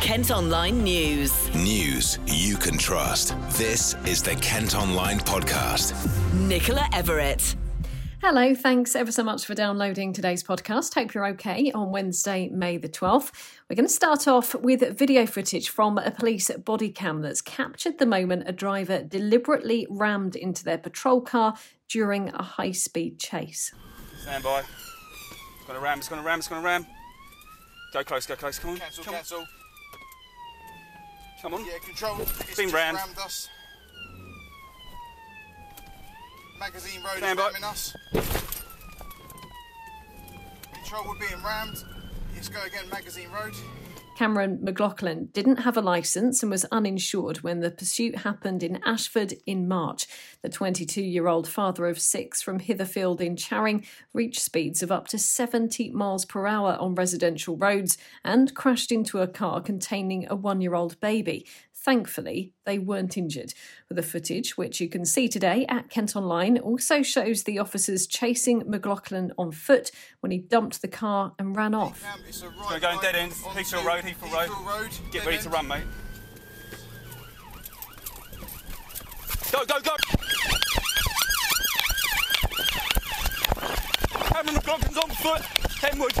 Kent Online News. News you can trust. This is the Kent Online Podcast. Nicola Everett. Hello, thanks ever so much for downloading today's podcast. Hope you're okay on Wednesday, May the 12th. We're going to start off with video footage from a police body cam that's captured the moment a driver deliberately rammed into their patrol car during a high speed chase. Stand by. It's gonna ram, it's gonna ram, it's gonna ram. Go close, go close, come on. Cancel, come, cancel. Come on. Yeah, control. It's Been just rammed. us. Magazine road Stand is by. ramming us. Control, we're being rammed. Let's go again, Magazine road. Cameron McGlaughlin didn't have a licence and was uninsured when the pursuit happened in Ashford in March. The 22 year old father of six from Hitherfield in Charing reached speeds of up to 70 miles per hour on residential roads and crashed into a car containing a one year old baby. Thankfully, they weren't injured. The footage, which you can see today at Kent Online, also shows the officers chasing McGlaughlin on foot when he dumped the car and ran off. Cam, it's a right Gonna go in dead end. onto Heathfield Road, Heathfield Road. Road. Get ready end. to run, mate. Go, go, go! Cameron McGlaughlin's on foot. Henwood.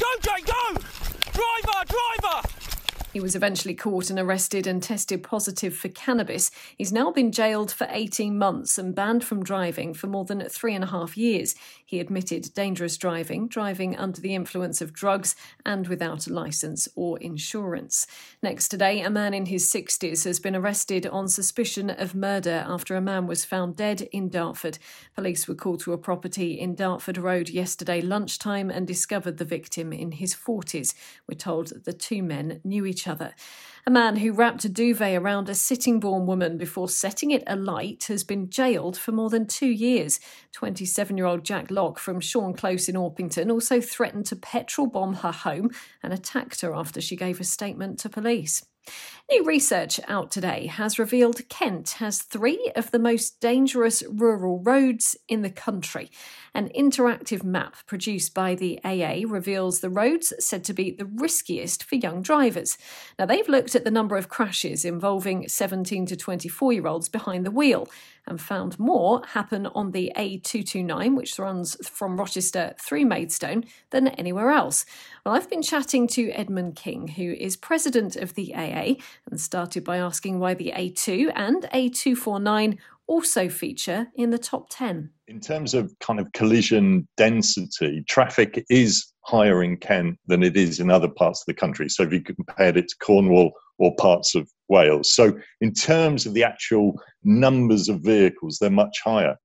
Go, Jake, go! Driver, driver! He was eventually caught and arrested and tested positive for cannabis. He's now been jailed for 18 months and banned from driving for more than three and a half years. He admitted dangerous driving, driving under the influence of drugs, and without a licence or insurance. Next today, a man in his 60s has been arrested on suspicion of murder after a man was found dead in Dartford. Police were called to a property in Dartford Road yesterday lunchtime and discovered the victim in his 40s. We're told the two men knew each other. A man who wrapped a duvet around a sitting born woman before setting it alight has been jailed for more than two years. 27 year old Jack Locke from Sean Close in Orpington also threatened to petrol bomb her home and attacked her after she gave a statement to police. New research out today has revealed Kent has three of the most dangerous rural roads in the country. An interactive map produced by the AA reveals the roads said to be the riskiest for young drivers. Now, they've looked at the number of crashes involving 17 to 24 year olds behind the wheel and found more happen on the A229, which runs from Rochester through Maidstone, than anywhere else. Well, I've been chatting to Edmund King, who is president of the AA, and started by asking why the A2 and A249 also feature in the top 10. In terms of kind of collision density, traffic is higher in Kent than it is in other parts of the country. So if you compared it to Cornwall or parts of Wales. So in terms of the actual numbers of vehicles, they're much higher.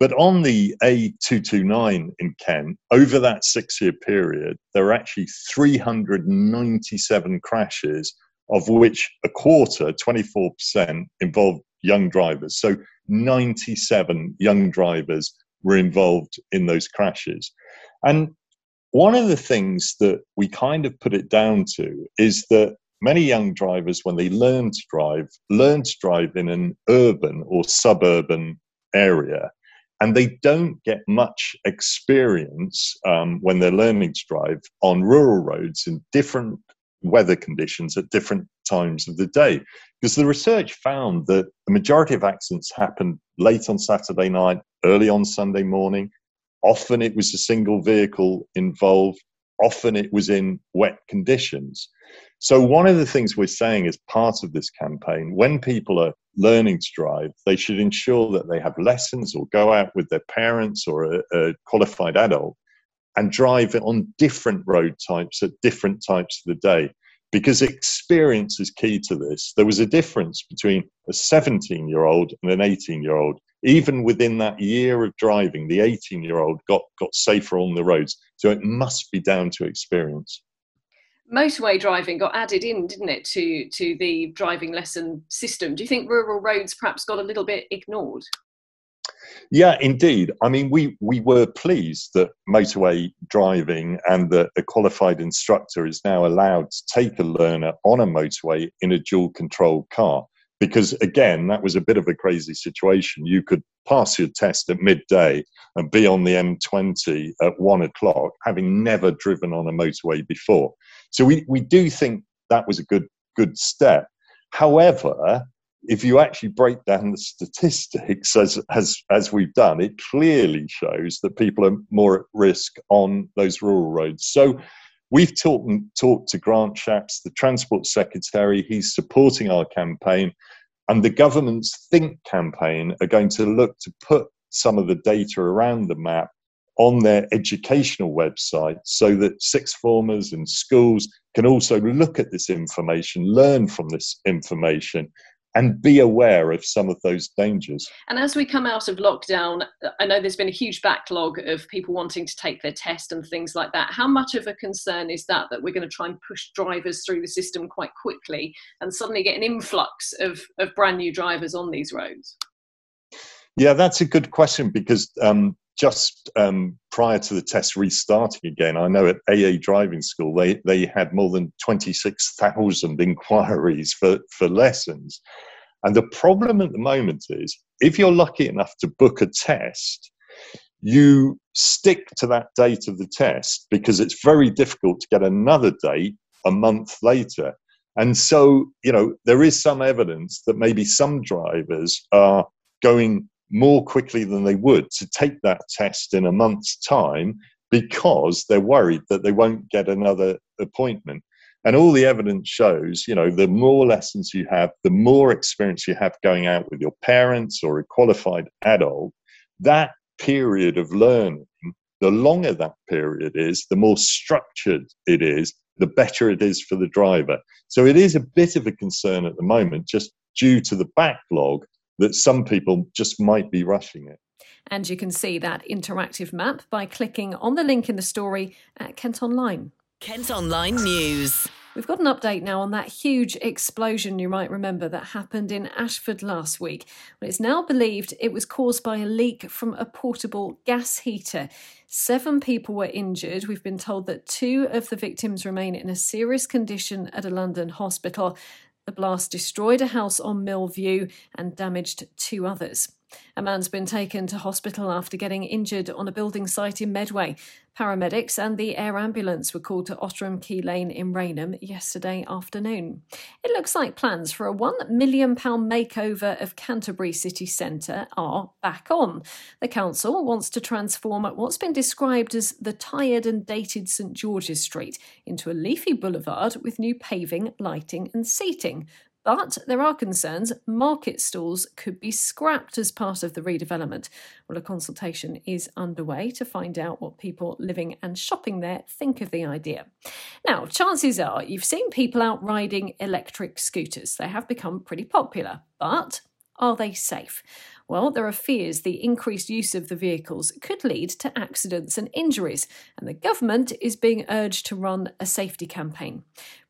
But on the A229 in Kent, over that six year period, there are actually 397 crashes, of which a quarter, 24%, involved young drivers. So 97 young drivers were involved in those crashes. And one of the things that we kind of put it down to is that many young drivers, when they learn to drive, learn to drive in an urban or suburban area. And they don't get much experience um, when they're learning to drive on rural roads in different weather conditions at different times of the day. Because the research found that the majority of accidents happened late on Saturday night, early on Sunday morning. Often it was a single vehicle involved. Often it was in wet conditions. So, one of the things we're saying as part of this campaign, when people are learning to drive, they should ensure that they have lessons or go out with their parents or a, a qualified adult and drive on different road types at different types of the day because experience is key to this. There was a difference between a 17 year old and an 18 year old. Even within that year of driving, the 18 year old got, got safer on the roads. So it must be down to experience. Motorway driving got added in, didn't it, to, to the driving lesson system? Do you think rural roads perhaps got a little bit ignored? Yeah, indeed. I mean, we, we were pleased that motorway driving and that a qualified instructor is now allowed to take a learner on a motorway in a dual control car because again, that was a bit of a crazy situation. You could pass your test at midday and be on the M20 at one o'clock, having never driven on a motorway before. So we, we do think that was a good good step. However, if you actually break down the statistics as, as, as we've done, it clearly shows that people are more at risk on those rural roads. So we've talked, talked to Grant Shapps, the Transport Secretary. He's supporting our campaign. And the government's Think campaign are going to look to put some of the data around the map on their educational website so that sixth formers and schools can also look at this information, learn from this information, and be aware of some of those dangers. And as we come out of lockdown, I know there's been a huge backlog of people wanting to take their test and things like that. How much of a concern is that that we're going to try and push drivers through the system quite quickly and suddenly get an influx of, of brand new drivers on these roads? Yeah, that's a good question because um, just um, prior to the test restarting again, I know at AA Driving School they, they had more than 26,000 inquiries for, for lessons. And the problem at the moment is if you're lucky enough to book a test, you stick to that date of the test because it's very difficult to get another date a month later. And so, you know, there is some evidence that maybe some drivers are going more quickly than they would to take that test in a month's time because they're worried that they won't get another appointment. And all the evidence shows, you know, the more lessons you have, the more experience you have going out with your parents or a qualified adult, that period of learning, the longer that period is, the more structured it is, the better it is for the driver. So it is a bit of a concern at the moment, just due to the backlog that some people just might be rushing it. And you can see that interactive map by clicking on the link in the story at Kent Online. Kent Online News. We've got an update now on that huge explosion you might remember that happened in Ashford last week. Well, it's now believed it was caused by a leak from a portable gas heater. Seven people were injured. We've been told that two of the victims remain in a serious condition at a London hospital. The blast destroyed a house on Millview and damaged two others. A man's been taken to hospital after getting injured on a building site in Medway. Paramedics and the air ambulance were called to Otterham Quay Lane in Rainham yesterday afternoon. It looks like plans for a £1 million makeover of Canterbury city centre are back on. The council wants to transform what's been described as the tired and dated St George's Street into a leafy boulevard with new paving, lighting, and seating. But there are concerns market stalls could be scrapped as part of the redevelopment. Well, a consultation is underway to find out what people living and shopping there think of the idea. Now, chances are you've seen people out riding electric scooters. They have become pretty popular, but are they safe? Well, there are fears the increased use of the vehicles could lead to accidents and injuries, and the government is being urged to run a safety campaign.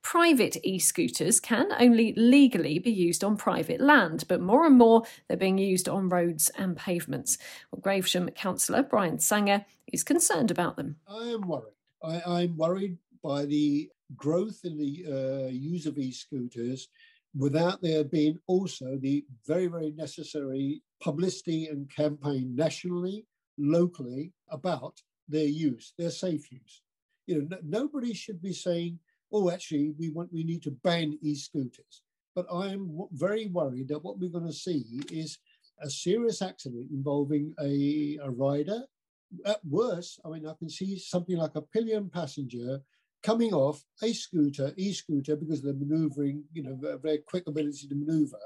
Private e scooters can only legally be used on private land, but more and more they're being used on roads and pavements. Well, Gravesham councillor Brian Sanger is concerned about them. I am worried. I, am worried by the growth in the uh, use of e scooters without there being also the very, very necessary publicity and campaign nationally, locally about their use, their safe use. You know, n- nobody should be saying, "Oh, actually, we want we need to ban e-scooters." But I am w- very worried that what we're going to see is a serious accident involving a, a rider. At worst, I mean, I can see something like a pillion passenger coming off a scooter, e-scooter, because of the maneuvering, you know, very quick ability to maneuver.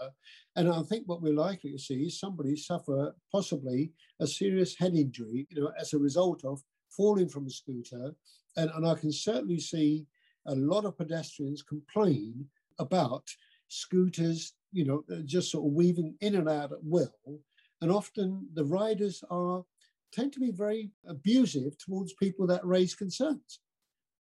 And I think what we're likely to see is somebody suffer possibly a serious head injury, you know, as a result of falling from a scooter. And, and I can certainly see a lot of pedestrians complain about scooters, you know, just sort of weaving in and out at will. And often the riders are tend to be very abusive towards people that raise concerns.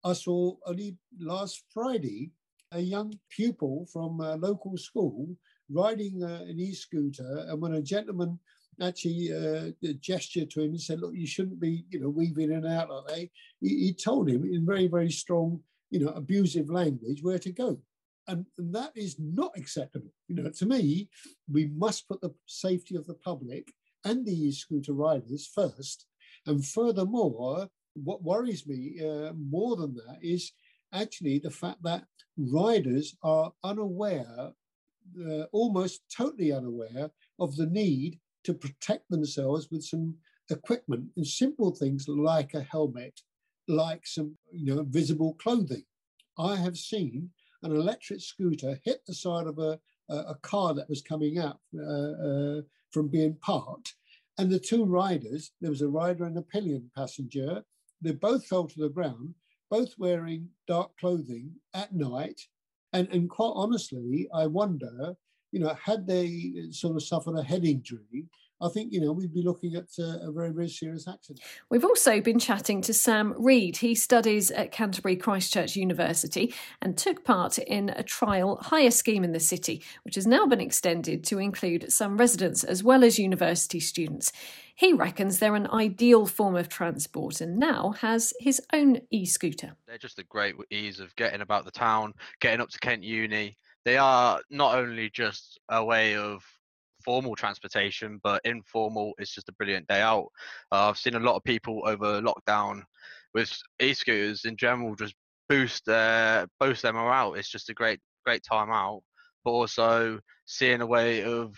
I saw only last Friday a young pupil from a local school riding uh, an e-scooter, and when a gentleman actually uh, gestured to him and said, "Look, you shouldn't be, you know, weaving in and out like that," he, he told him in very, very strong, you know, abusive language where to go. and, and that is not acceptable. You know, to me, we must put the safety of the public and the e-scooter riders first. And furthermore, what worries me uh, more than that is actually the fact that riders are unaware, uh, almost totally unaware of the need to protect themselves with some equipment and simple things like a helmet, like some you know visible clothing. I have seen an electric scooter hit the side of a, a, car that was coming out uh, uh, from being parked. And the two riders, there was a rider and a pillion passenger, they both fell to the ground, both wearing dark clothing at night. And, and quite honestly, I wonder, you know, had they sort of suffered a head injury, I think, you know, we'd be looking at a, a very, very serious accident. We've also been chatting to Sam Reed. He studies at Canterbury Christ Church University and took part in a trial hire scheme in the city, which has now been extended to include some residents as well as university students. He reckons they're an ideal form of transport and now has his own e scooter. They're just a great ease of getting about the town, getting up to Kent Uni. They are not only just a way of formal transportation, but informal is just a brilliant day out. Uh, I've seen a lot of people over lockdown with e-scooters in general just boost their boost their morale. It's just a great great time out, but also seeing a way of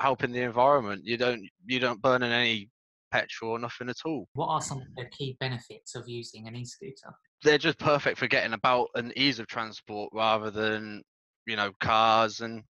helping the environment. You don't you don't burn in any petrol or nothing at all. What are some of the key benefits of using an e-scooter? They're just perfect for getting about and ease of transport rather than you know cars and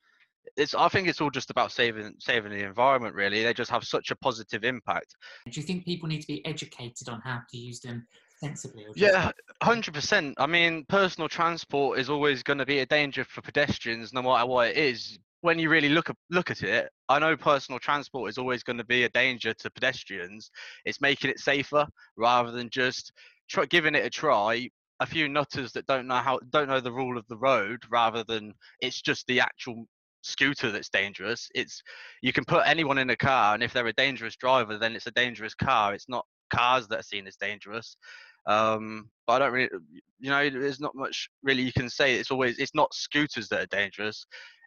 it's I think it's all just about saving saving the environment really. They just have such a positive impact. Do you think people need to be educated on how to use them sensibly? Yeah, hundred percent. I mean, personal transport is always going to be a danger for pedestrians, no matter what it is. When you really look at look at it, I know personal transport is always going to be a danger to pedestrians. It's making it safer rather than just try, giving it a try. A few nutters that don't know how don't know the rule of the road, rather than it's just the actual scooter that's dangerous. It's you can put anyone in a car, and if they're a dangerous driver, then it's a dangerous car. It's not cars that are seen as dangerous. Um, but I don't really, you know, there's not much really you can say. It's always it's not scooters that are dangerous.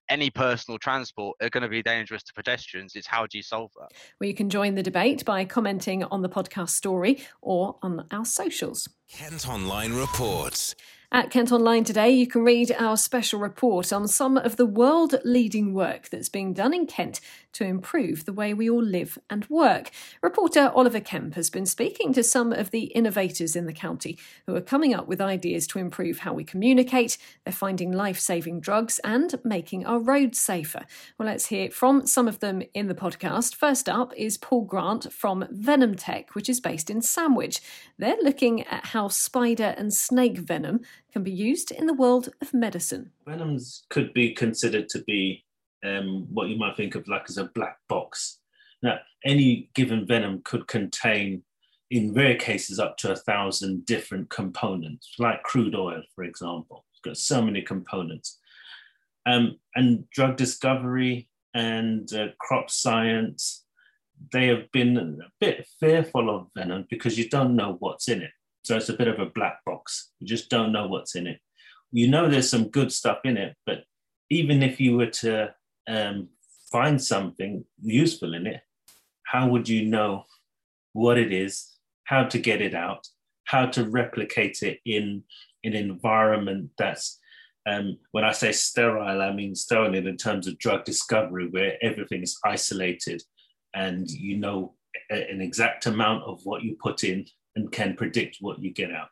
Any personal transport are going to be dangerous to pedestrians. It's how do you solve that? Well, you can join the debate by commenting on the podcast story or on our socials. Kent Online reports. At Kent Online today, you can read our special report on some of the world leading work that's being done in Kent to improve the way we all live and work. Reporter Oliver Kemp has been speaking to some of the innovators in the county who are coming up with ideas to improve how we communicate, they're finding life saving drugs, and making our roads safer. Well, let's hear from some of them in the podcast. First up is Paul Grant from Venom Tech, which is based in Sandwich. They're looking at how spider and snake venom can be used in the world of medicine. Venoms could be considered to be um, what you might think of like as a black box. Now, any given venom could contain, in rare cases, up to a thousand different components, like crude oil, for example. It's got so many components. Um, and drug discovery and uh, crop science, they have been a bit fearful of venom because you don't know what's in it. So it's a bit of a black box. You just don't know what's in it. You know there's some good stuff in it, but even if you were to um, find something useful in it, how would you know what it is, how to get it out, how to replicate it in an environment that's um, when I say sterile, I mean sterile in terms of drug discovery, where everything is isolated and you know an exact amount of what you put in and can predict what you get out.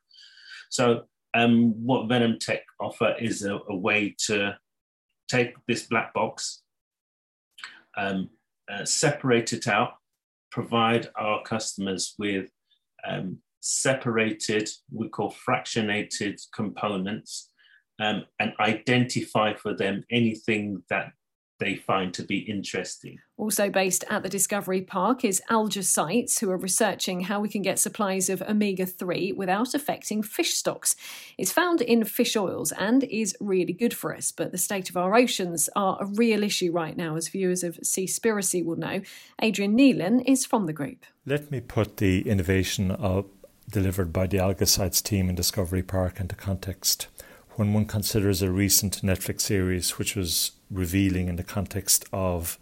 So um, what Venom Tech offer is a, a, way to take this black box, um, uh, separate it out, provide our customers with um, separated, we call fractionated components, um, and identify for them anything that they find to be interesting. Also based at the Discovery Park is AlgaeCytes, who are researching how we can get supplies of omega 3 without affecting fish stocks. It's found in fish oils and is really good for us, but the state of our oceans are a real issue right now, as viewers of Seaspiracy will know. Adrian Neelan is from the group. Let me put the innovation of, delivered by the AlgaeCytes team in Discovery Park into context. When one considers a recent Netflix series which was revealing in the context of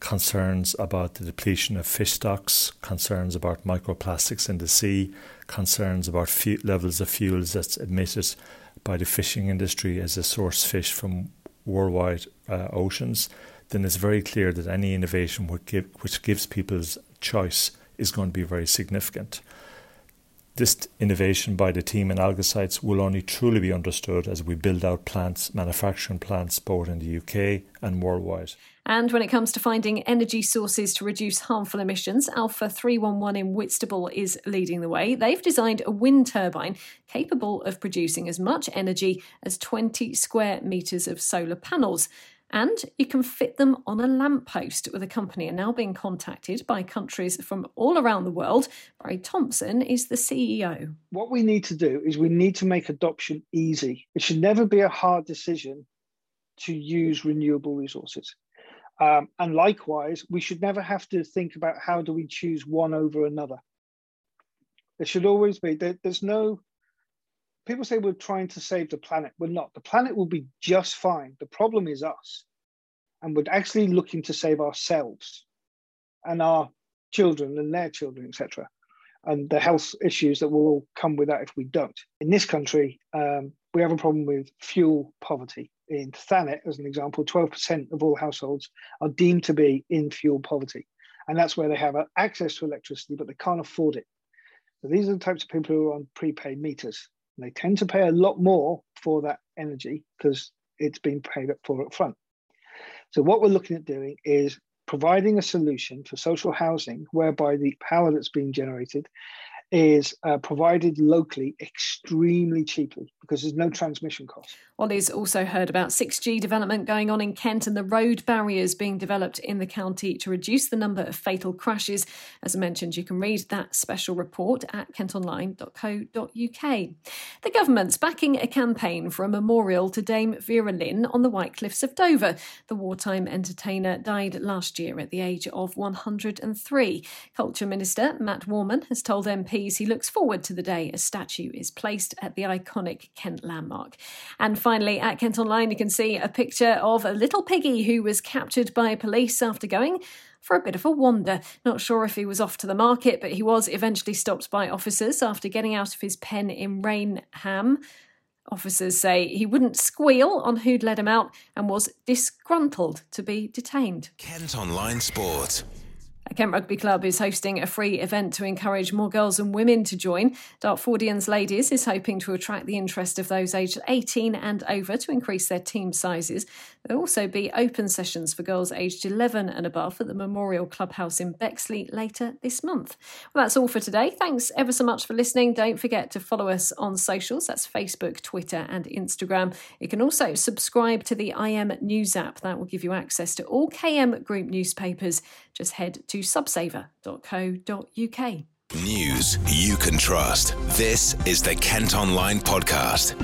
concerns about the depletion of fish stocks, concerns about microplastics in the sea, concerns about levels of fuels that's emitted by the fishing industry as a source fish from worldwide uh, oceans, then it's very clear that any innovation give, which gives people's choice is going to be very significant. This innovation by the team in AlgaeCytes will only truly be understood as we build out plants, manufacturing plants both in the UK and worldwide. And when it comes to finding energy sources to reduce harmful emissions, Alpha 311 in Whitstable is leading the way. They've designed a wind turbine capable of producing as much energy as 20 square metres of solar panels. And you can fit them on a lamppost with a company are now being contacted by countries from all around the world. Barry Thompson is the CEO. What we need to do is we need to make adoption easy. It should never be a hard decision to use renewable resources. Um, and likewise, we should never have to think about how do we choose one over another. There should always be, there, there's no people say we're trying to save the planet. We're not. The planet will be just fine. The problem is us. And we're actually looking to save ourselves and our children and their children, etc. And the health issues that will all come with that if we don't. In this country, um, we have a problem with fuel poverty. In Thanet, as an example, 12% of all households are deemed to be in fuel poverty. And that's where they have access to electricity, but they can't afford it. So these are the types of people who are on prepaid meters. And they tend to pay a lot more for that energy because it's been paid up for up front. So what we're looking at doing is providing a solution for social housing whereby the power that's being generated is uh, provided locally extremely cheaply because there's no transmission cost. Ollie's also heard about 6G development going on in Kent and the road barriers being developed in the county to reduce the number of fatal crashes. As I mentioned, you can read that special report at kentonline.co.uk. The government's backing a campaign for a memorial to Dame Vera Lynn on the White Cliffs of Dover. The wartime entertainer died last year at the age of 103. Culture Minister Matt Warman has told He looks forward to the day a statue is placed at the iconic Kent landmark. And finally, at Kent Online, you can see a picture of a little piggy who was captured by police after going for a bit of a wander. Not sure if he was off to the market, but he was eventually stopped by officers after getting out of his pen in Rainham. Officers say he wouldn't squeal on who'd let him out and was disgruntled to be detained. Kent Online Sport. Kent Rugby Club is hosting a free event to encourage more girls and women to join. Dartfordians Ladies is hoping to attract the interest of those aged 18 and over to increase their team sizes. There'll also be open sessions for girls aged 11 and above at the Memorial Clubhouse in Bexley later this month. Well, that's all for today. Thanks ever so much for listening. Don't forget to follow us on socials. That's Facebook, Twitter, and Instagram. You can also subscribe to the IM News app. That will give you access to all KM Group newspapers. Just head to subsaver.co.uk. News you can trust. This is the Kent Online Podcast.